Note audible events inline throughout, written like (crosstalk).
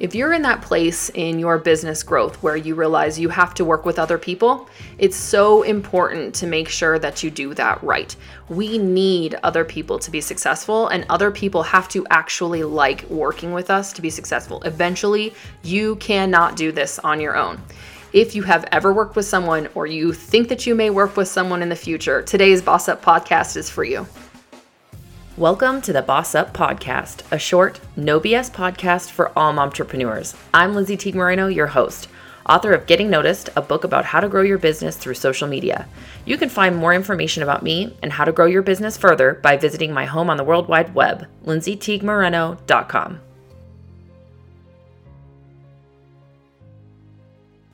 If you're in that place in your business growth where you realize you have to work with other people, it's so important to make sure that you do that right. We need other people to be successful, and other people have to actually like working with us to be successful. Eventually, you cannot do this on your own. If you have ever worked with someone or you think that you may work with someone in the future, today's Boss Up podcast is for you. Welcome to the Boss Up Podcast, a short, no BS podcast for all entrepreneurs. I'm Lindsay Teague Moreno, your host, author of Getting Noticed, a book about how to grow your business through social media. You can find more information about me and how to grow your business further by visiting my home on the World Wide Web, lindsayteaguemoreno.com.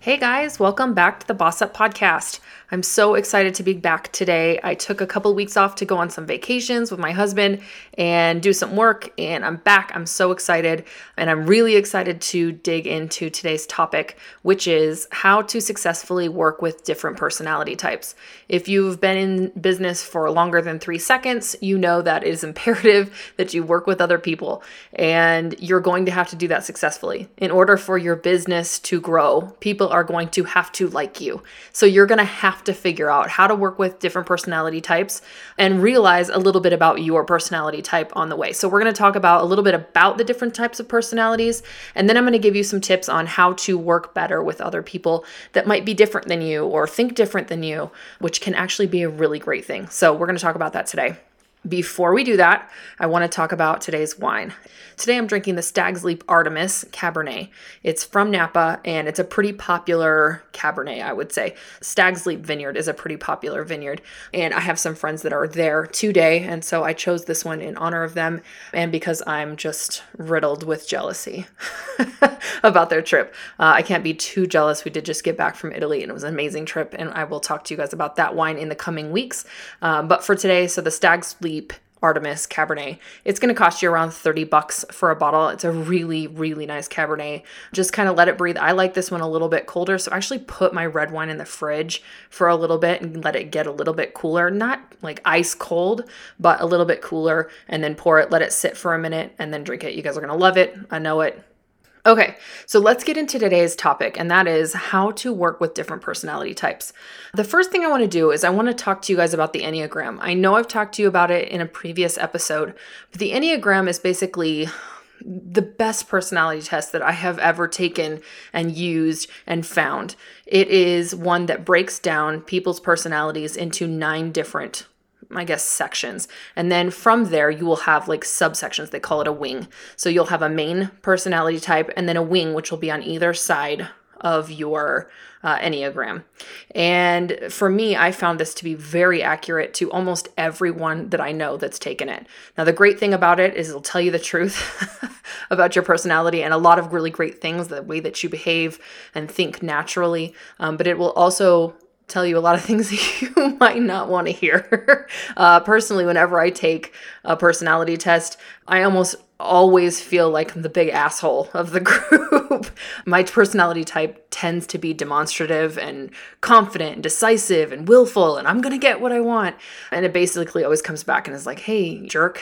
Hey guys, welcome back to the Boss Up Podcast. I'm so excited to be back today. I took a couple weeks off to go on some vacations with my husband and do some work, and I'm back. I'm so excited, and I'm really excited to dig into today's topic, which is how to successfully work with different personality types. If you've been in business for longer than three seconds, you know that it is (laughs) imperative that you work with other people, and you're going to have to do that successfully. In order for your business to grow, people are going to have to like you. So you're going to have to figure out how to work with different personality types and realize a little bit about your personality type on the way. So, we're going to talk about a little bit about the different types of personalities, and then I'm going to give you some tips on how to work better with other people that might be different than you or think different than you, which can actually be a really great thing. So, we're going to talk about that today. Before we do that, I want to talk about today's wine. Today I'm drinking the Stag's Leap Artemis Cabernet. It's from Napa and it's a pretty popular Cabernet, I would say. Stag's Leap Vineyard is a pretty popular vineyard, and I have some friends that are there today, and so I chose this one in honor of them and because I'm just riddled with jealousy (laughs) about their trip. Uh, I can't be too jealous. We did just get back from Italy and it was an amazing trip, and I will talk to you guys about that wine in the coming weeks. Um, but for today, so the Stag's Leap Artemis Cabernet. It's going to cost you around 30 bucks for a bottle. It's a really, really nice Cabernet. Just kind of let it breathe. I like this one a little bit colder, so I actually put my red wine in the fridge for a little bit and let it get a little bit cooler. Not like ice cold, but a little bit cooler, and then pour it, let it sit for a minute, and then drink it. You guys are going to love it. I know it. Okay, so let's get into today's topic, and that is how to work with different personality types. The first thing I want to do is I want to talk to you guys about the Enneagram. I know I've talked to you about it in a previous episode, but the Enneagram is basically the best personality test that I have ever taken and used and found. It is one that breaks down people's personalities into nine different I guess, sections. And then from there, you will have like subsections. They call it a wing. So you'll have a main personality type and then a wing, which will be on either side of your uh, Enneagram. And for me, I found this to be very accurate to almost everyone that I know that's taken it. Now, the great thing about it is it'll tell you the truth (laughs) about your personality and a lot of really great things, the way that you behave and think naturally. Um, but it will also tell you a lot of (laughs) things that you (laughs) might not want to hear. (laughs) uh, personally, whenever I take a personality test, I almost always feel like the big asshole of the group. My personality type tends to be demonstrative and confident and decisive and willful, and I'm gonna get what I want. And it basically always comes back and is like, hey, jerk,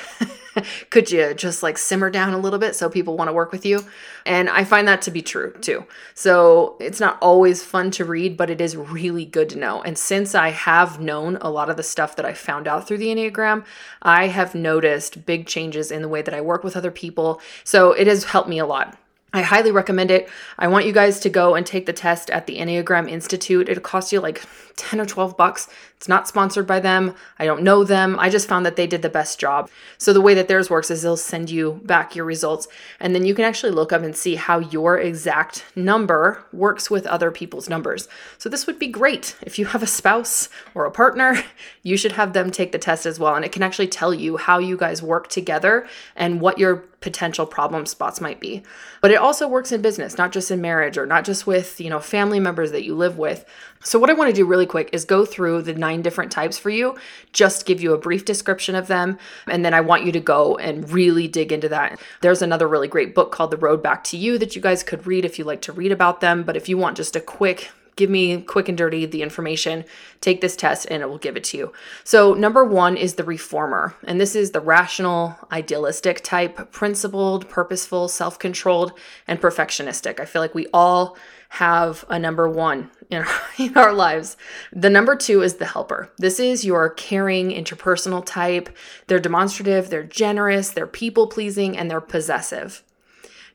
(laughs) could you just like simmer down a little bit so people wanna work with you? And I find that to be true too. So it's not always fun to read, but it is really good to know. And since I have known a lot of the stuff that I found out through the Enneagram, I have noticed big changes in the way that I work with other people. So it has helped me a lot. I highly recommend it. I want you guys to go and take the test at the Enneagram Institute. It'll cost you like 10 or 12 bucks. It's not sponsored by them. I don't know them. I just found that they did the best job. So the way that theirs works is they'll send you back your results and then you can actually look up and see how your exact number works with other people's numbers. So this would be great. If you have a spouse or a partner, (laughs) you should have them take the test as well and it can actually tell you how you guys work together and what your potential problem spots might be. But it also works in business, not just in marriage or not just with, you know, family members that you live with. So what I want to do really quick is go through the nine different types for you, just give you a brief description of them, and then I want you to go and really dig into that. There's another really great book called The Road Back to You that you guys could read if you like to read about them, but if you want just a quick give me quick and dirty the information, take this test, and it will give it to you. So, number one is the reformer. And this is the rational, idealistic type, principled, purposeful, self controlled, and perfectionistic. I feel like we all have a number one in our, (laughs) in our lives. The number two is the helper. This is your caring, interpersonal type. They're demonstrative, they're generous, they're people pleasing, and they're possessive.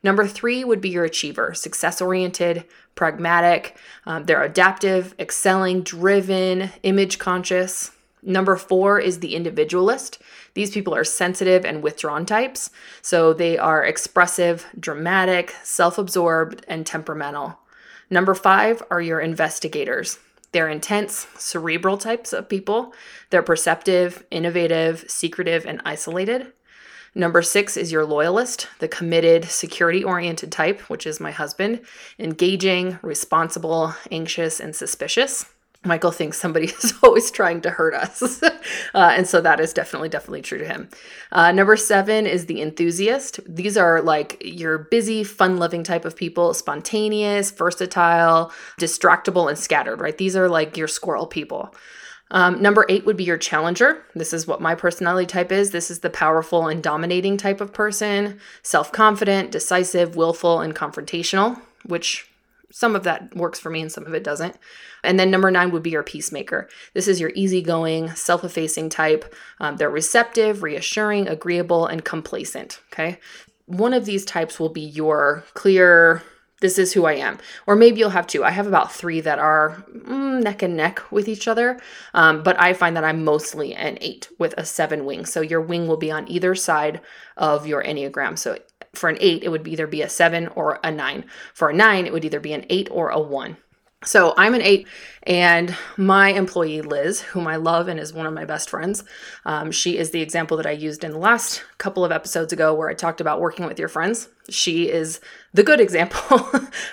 Number three would be your achiever, success oriented, pragmatic. Um, they're adaptive, excelling, driven, image conscious. Number four is the individualist. These people are sensitive and withdrawn types. So they are expressive, dramatic, self absorbed, and temperamental. Number five are your investigators. They're intense, cerebral types of people. They're perceptive, innovative, secretive, and isolated. Number six is your loyalist, the committed, security oriented type, which is my husband, engaging, responsible, anxious, and suspicious. Michael thinks somebody (laughs) is always trying to hurt us. (laughs) uh, and so that is definitely, definitely true to him. Uh, number seven is the enthusiast. These are like your busy, fun loving type of people, spontaneous, versatile, distractible, and scattered, right? These are like your squirrel people. Um, number eight would be your challenger. This is what my personality type is. This is the powerful and dominating type of person, self confident, decisive, willful, and confrontational, which some of that works for me and some of it doesn't. And then number nine would be your peacemaker. This is your easygoing, self effacing type. Um, they're receptive, reassuring, agreeable, and complacent. Okay. One of these types will be your clear, this is who I am. Or maybe you'll have two. I have about three that are mm, neck and neck with each other. Um, but I find that I'm mostly an eight with a seven wing. So your wing will be on either side of your Enneagram. So for an eight, it would either be a seven or a nine. For a nine, it would either be an eight or a one. So I'm an eight, and my employee Liz, whom I love and is one of my best friends, um, she is the example that I used in the last couple of episodes ago where I talked about working with your friends. She is the good (laughs) example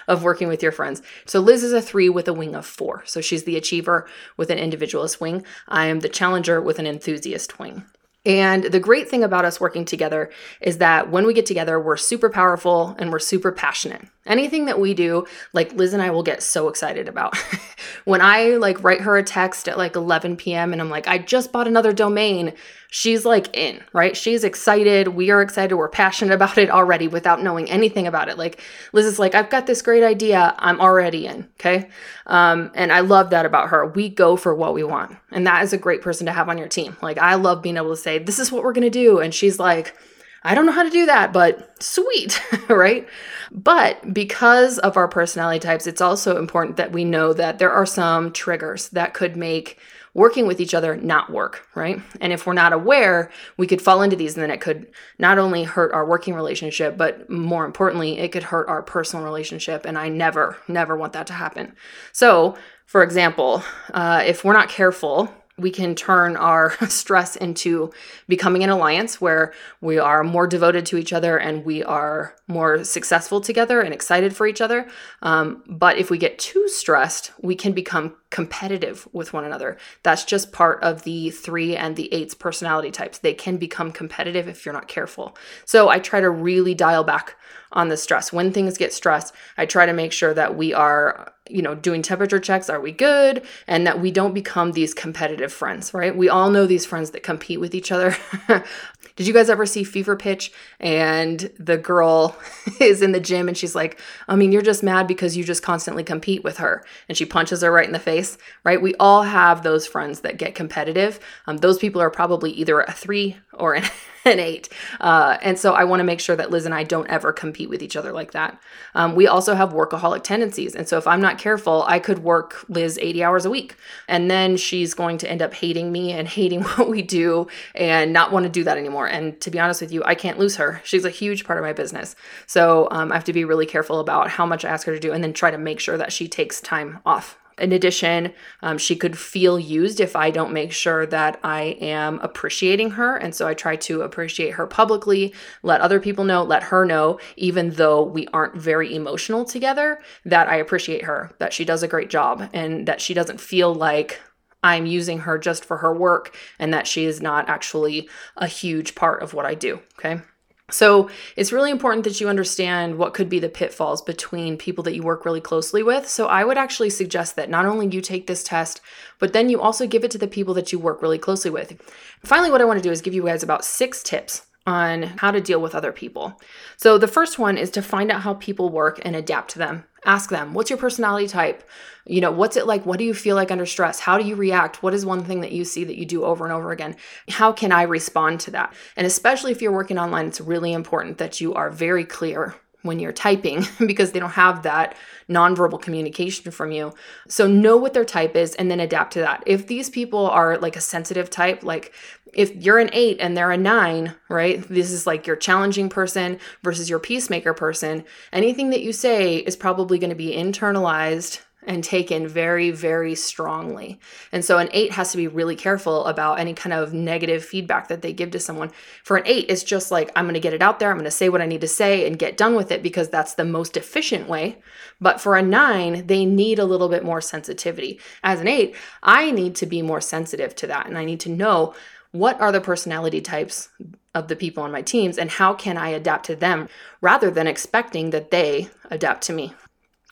of working with your friends. So Liz is a three with a wing of four. So she's the achiever with an individualist wing. I am the challenger with an enthusiast wing. And the great thing about us working together is that when we get together, we're super powerful and we're super passionate. Anything that we do, like Liz and I will get so excited about. (laughs) when I like write her a text at like 11 p.m. and I'm like, I just bought another domain, she's like in, right? She's excited. We are excited. We're passionate about it already without knowing anything about it. Like Liz is like, I've got this great idea. I'm already in. Okay. Um, and I love that about her. We go for what we want. And that is a great person to have on your team. Like I love being able to say, this is what we're going to do. And she's like, I don't know how to do that, but sweet, (laughs) right? But because of our personality types, it's also important that we know that there are some triggers that could make working with each other not work, right? And if we're not aware, we could fall into these and then it could not only hurt our working relationship, but more importantly, it could hurt our personal relationship. And I never, never want that to happen. So, for example, uh, if we're not careful, we can turn our (laughs) stress into becoming an alliance where we are more devoted to each other and we are more successful together and excited for each other. Um, but if we get too stressed, we can become competitive with one another. That's just part of the three and the eights personality types. They can become competitive if you're not careful. So I try to really dial back on the stress. When things get stressed, I try to make sure that we are, you know, doing temperature checks. Are we good? And that we don't become these competitive friends, right? We all know these friends that compete with each other. (laughs) Did you guys ever see Fever Pitch and the girl (laughs) is in the gym and she's like, I mean, you're just mad because you just constantly compete with her. And she punches her right in the face, right? We all have those friends that get competitive. Um, those people are probably either a three or an (laughs) eight. Uh, and so I want to make sure that Liz and I don't ever compete with each other like that. Um, we also have workaholic tendencies. And so if I'm careful, I could work Liz 80 hours a week. And then she's going to end up hating me and (laughs) hating what we do and not want to do that anymore. And to be honest with you, I can't lose her. She's a huge part of my business. So um, I have to be really careful about how much I ask her to do and then try to make sure that she takes time off in addition, um, she could feel used if I don't make sure that I am appreciating her. And so I try to appreciate her publicly, let other people know, let her know, even though we aren't very emotional together, that I appreciate her, that she does a great job, and that she doesn't feel like I'm using her just for her work and that she is not actually a huge part of what I do. Okay. So it's really important that you understand what could be the pitfalls between people that you work really closely with. So I would actually suggest that not only you take this test, but then you also give it to the people that you work really closely with. Finally, what I want to do is give you guys about six tips on how to deal with other people. So the first one is to find out how people work and adapt to them. Ask them, what's your personality type? You know, what's it like? What do you feel like under stress? How do you react? What is one thing that you see that you do over and over again? How can I respond to that? And especially if you're working online, it's really important that you are very clear when you're typing (laughs) because they don't have that nonverbal communication from you. So know what their type is and then adapt to that. If these people are like a sensitive type, like if you're an eight and they're a nine, right? This is like your challenging person versus your peacemaker person. Anything that you say is probably going to be internalized and taken very, very strongly. And so an eight has to be really careful about any kind of negative feedback that they give to someone. For an eight, it's just like, I'm going to get it out there, I'm going to say what I need to say and get done with it because that's the most efficient way. But for a nine, they need a little bit more sensitivity. As an eight, I need to be more sensitive to that and I need to know what are the personality types of the people on my teams and how can I adapt to them rather than expecting that they adapt to me.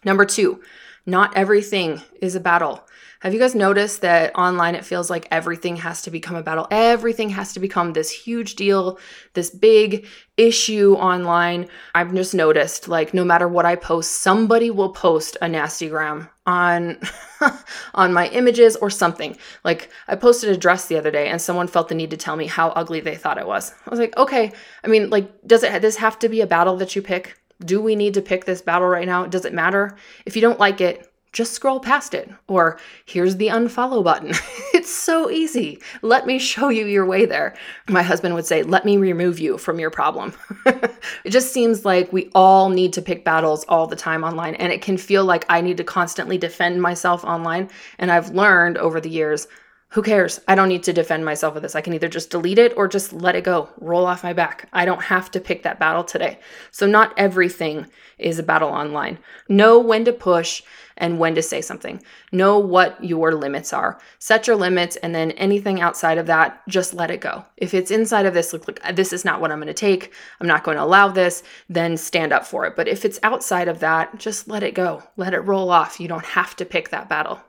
Number two, not everything is a battle. Have you guys noticed that online it feels like everything has to become a battle? Everything has to become this huge deal, this big issue online. I've just noticed like no matter what I post, somebody will post a nasty gram on (laughs) on my images or something. Like I posted a dress the other day and someone felt the need to tell me how ugly they thought it was. I was like, "Okay, I mean, like does it this have to be a battle that you pick? Do we need to pick this battle right now? Does it matter? If you don't like it, just scroll past it. Or here's the unfollow button. (laughs) it's so easy. Let me show you your way there. My husband would say, Let me remove you from your problem. (laughs) it just seems like we all need to pick battles all the time online. And it can feel like I need to constantly defend myself online. And I've learned over the years who cares? I don't need to defend myself with this. I can either just delete it or just let it go, roll off my back. I don't have to pick that battle today. So, not everything is a battle online. Know when to push and when to say something. Know what your limits are. Set your limits, and then anything outside of that, just let it go. If it's inside of this, look, look this is not what I'm going to take. I'm not going to allow this. Then stand up for it. But if it's outside of that, just let it go. Let it roll off. You don't have to pick that battle.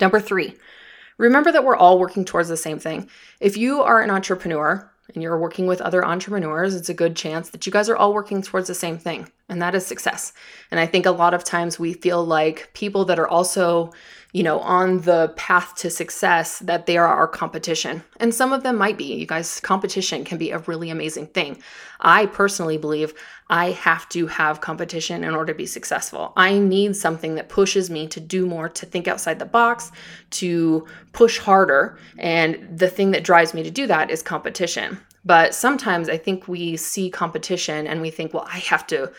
Number three, Remember that we're all working towards the same thing. If you are an entrepreneur and you're working with other entrepreneurs, it's a good chance that you guys are all working towards the same thing, and that is success. And I think a lot of times we feel like people that are also you know, on the path to success that they are our competition. And some of them might be. You guys, competition can be a really amazing thing. I personally believe I have to have competition in order to be successful. I need something that pushes me to do more, to think outside the box, to push harder. And the thing that drives me to do that is competition. But sometimes I think we see competition and we think, well, I have to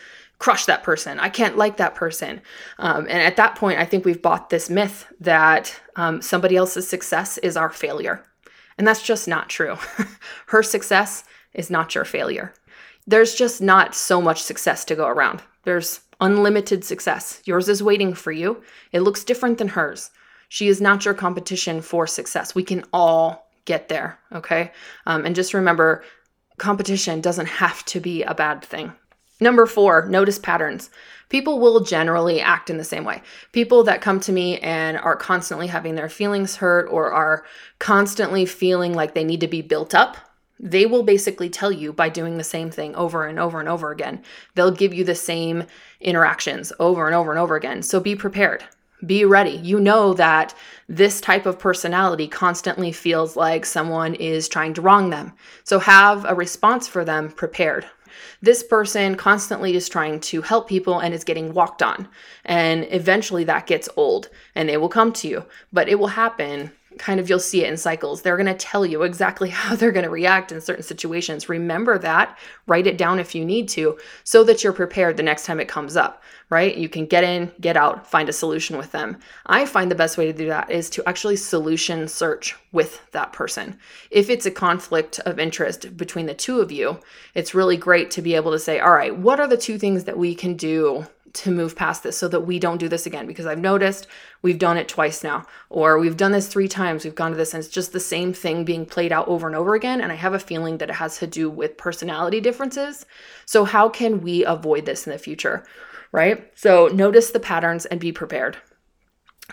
crush that person. I can't like that person. Um, and at that point, I think we've bought this myth that um, somebody else's success is our failure. And that's just not true. (laughs) Her success is not your failure. There's just not so much success to go around. There's unlimited success. Yours is waiting for you. It looks different than hers. She is not your competition for success. We can all get there, okay? Um, and just remember, competition doesn't have to be a bad thing. Number four, notice patterns. People will generally act in the same way. People that come to me and are constantly having their feelings hurt or are constantly feeling like they need to be built up, they will basically tell you by doing the same thing over and over and over again. They'll give you the same interactions over and over and over again. So be prepared. Be ready. You know that this type of personality constantly feels like someone is trying to wrong them. So have a response for them prepared this person constantly is trying to help people and is getting walked on. And eventually that gets old and they will come to you, but it will happen kind of you'll see it in cycles. They're going to tell you exactly (laughs) how they're going to react in certain situations. Remember that, write it down if you need to, so that you're prepared the next time it comes up, right? You can get in, get out, find a solution with them. I find the best way to do that is to actually solution search with that person. If it's a conflict of interest between the two of you, it's really great to be able to say, all right, what are the two things that we can do to move past this so that we don't do this again because I've noticed we've done it twice now or we've done this 3 times we've gone to this and it's just the same thing being played out over and over again and I have a feeling that it has to do with personality differences. So how can we avoid this in the future? Right? So notice the patterns and be prepared.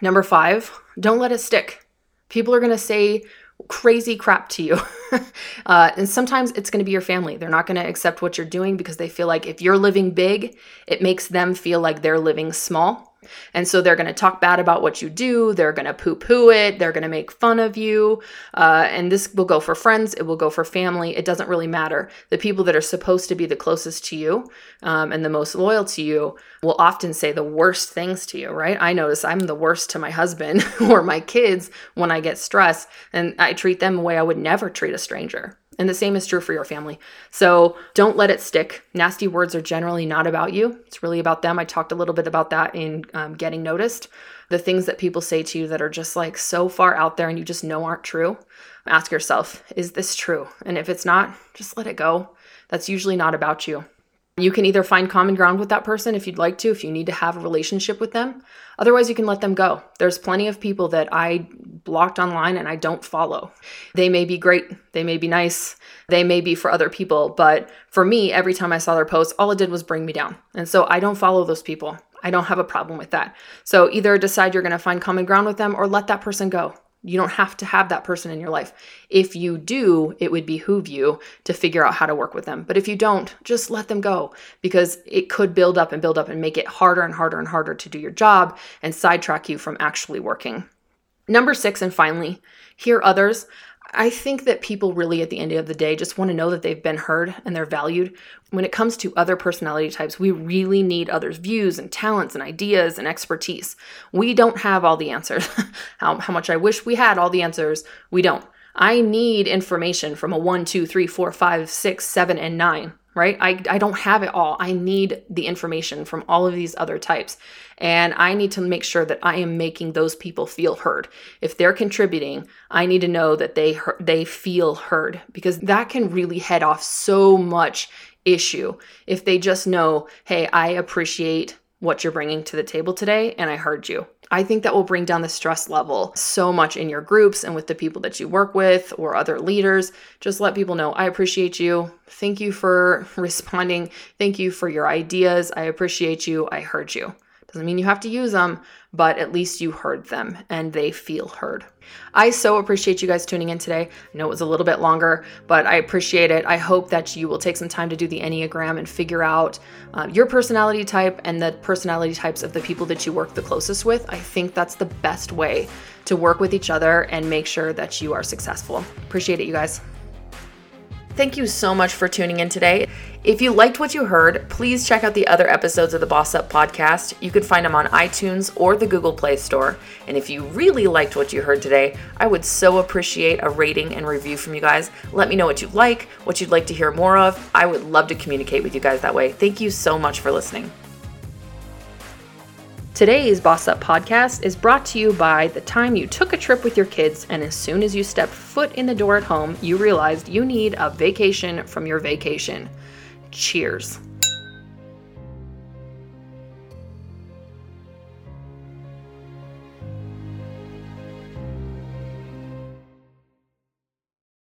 Number 5, don't let it stick. People are going to say crazy crap to you. (laughs) uh, and sometimes it's going to be your family. They're not going to accept what you're doing because they feel like if you're living big, it makes them feel like they're living small. And so they're going to talk bad about what you do. They're going to poo poo it. They're going to make fun of you. Uh, and this will go for friends. It will go for family. It doesn't really matter. The people that are supposed to be the closest to you um, and the most loyal to you will often say the worst things to you, right? I notice I'm the worst to my husband (laughs) or my kids when I get stressed, and I treat them the way I would never treat a stranger. And the same is true for your family. So don't let it stick. Nasty words are generally not about you, it's really about them. I talked a little bit about that in um, Getting Noticed. The things that people say to you that are just like so far out there and you just know aren't true. Ask yourself, is this true? And if it's not, just let it go. That's usually not about you. You can either find common ground with that person if you'd like to, if you need to have a relationship with them. Otherwise, you can let them go. There's plenty of people that I blocked online and I don't follow. They may be great, they may be nice, they may be for other people, but for me, every time I saw their posts, all it did was bring me down. And so I don't follow those people. I don't have a problem with that. So either decide you're going to find common ground with them or let that person go. You don't have to have that person in your life. If you do, it would behoove you to figure out how to work with them. But if you don't, just let them go because it could build up and build up and make it harder and harder and harder to do your job and sidetrack you from actually working. Number six, and finally, hear others. I think that people really, at the end of the day, just want to know that they've been heard and they're valued. When it comes to other personality types, we really need others' views and talents and ideas and expertise. We don't have all the answers. (laughs) how, how much I wish we had all the answers, we don't. I need information from a one, two, three, four, five, six, seven, and nine right? I, I don't have it all. I need the information from all of these other types. And I need to make sure that I am making those people feel heard. If they're contributing, I need to know that they they feel heard because that can really head off so much issue if they just know, "Hey, I appreciate what you're bringing to the table today and I heard you." I think that will bring down the stress level so much in your groups and with the people that you work with or other leaders. Just let people know I appreciate you. Thank you for (laughs) responding. Thank you for your ideas. I appreciate you. I heard you. Doesn't mean you have to use them, but at least you heard them and they feel heard. I so appreciate you guys tuning in today. I know it was a little bit longer, but I appreciate it. I hope that you will take some time to do the Enneagram and figure out uh, your personality type and the personality types of the people that you work the closest with. I think that's the best way to work with each other and make sure that you are successful. Appreciate it, you guys. Thank you so much for tuning in today. If you liked what you heard, please check out the other episodes of the Boss Up podcast. You can find them on iTunes or the Google Play Store. And if you really liked what you heard today, I would so appreciate a rating and review from you guys. Let me know what you like, what you'd like to hear more of. I would love to communicate with you guys that way. Thank you so much for listening. Today's Boss Up podcast is brought to you by the time you took a trip with your kids, and as soon as you stepped foot in the door at home, you realized you need a vacation from your vacation. Cheers.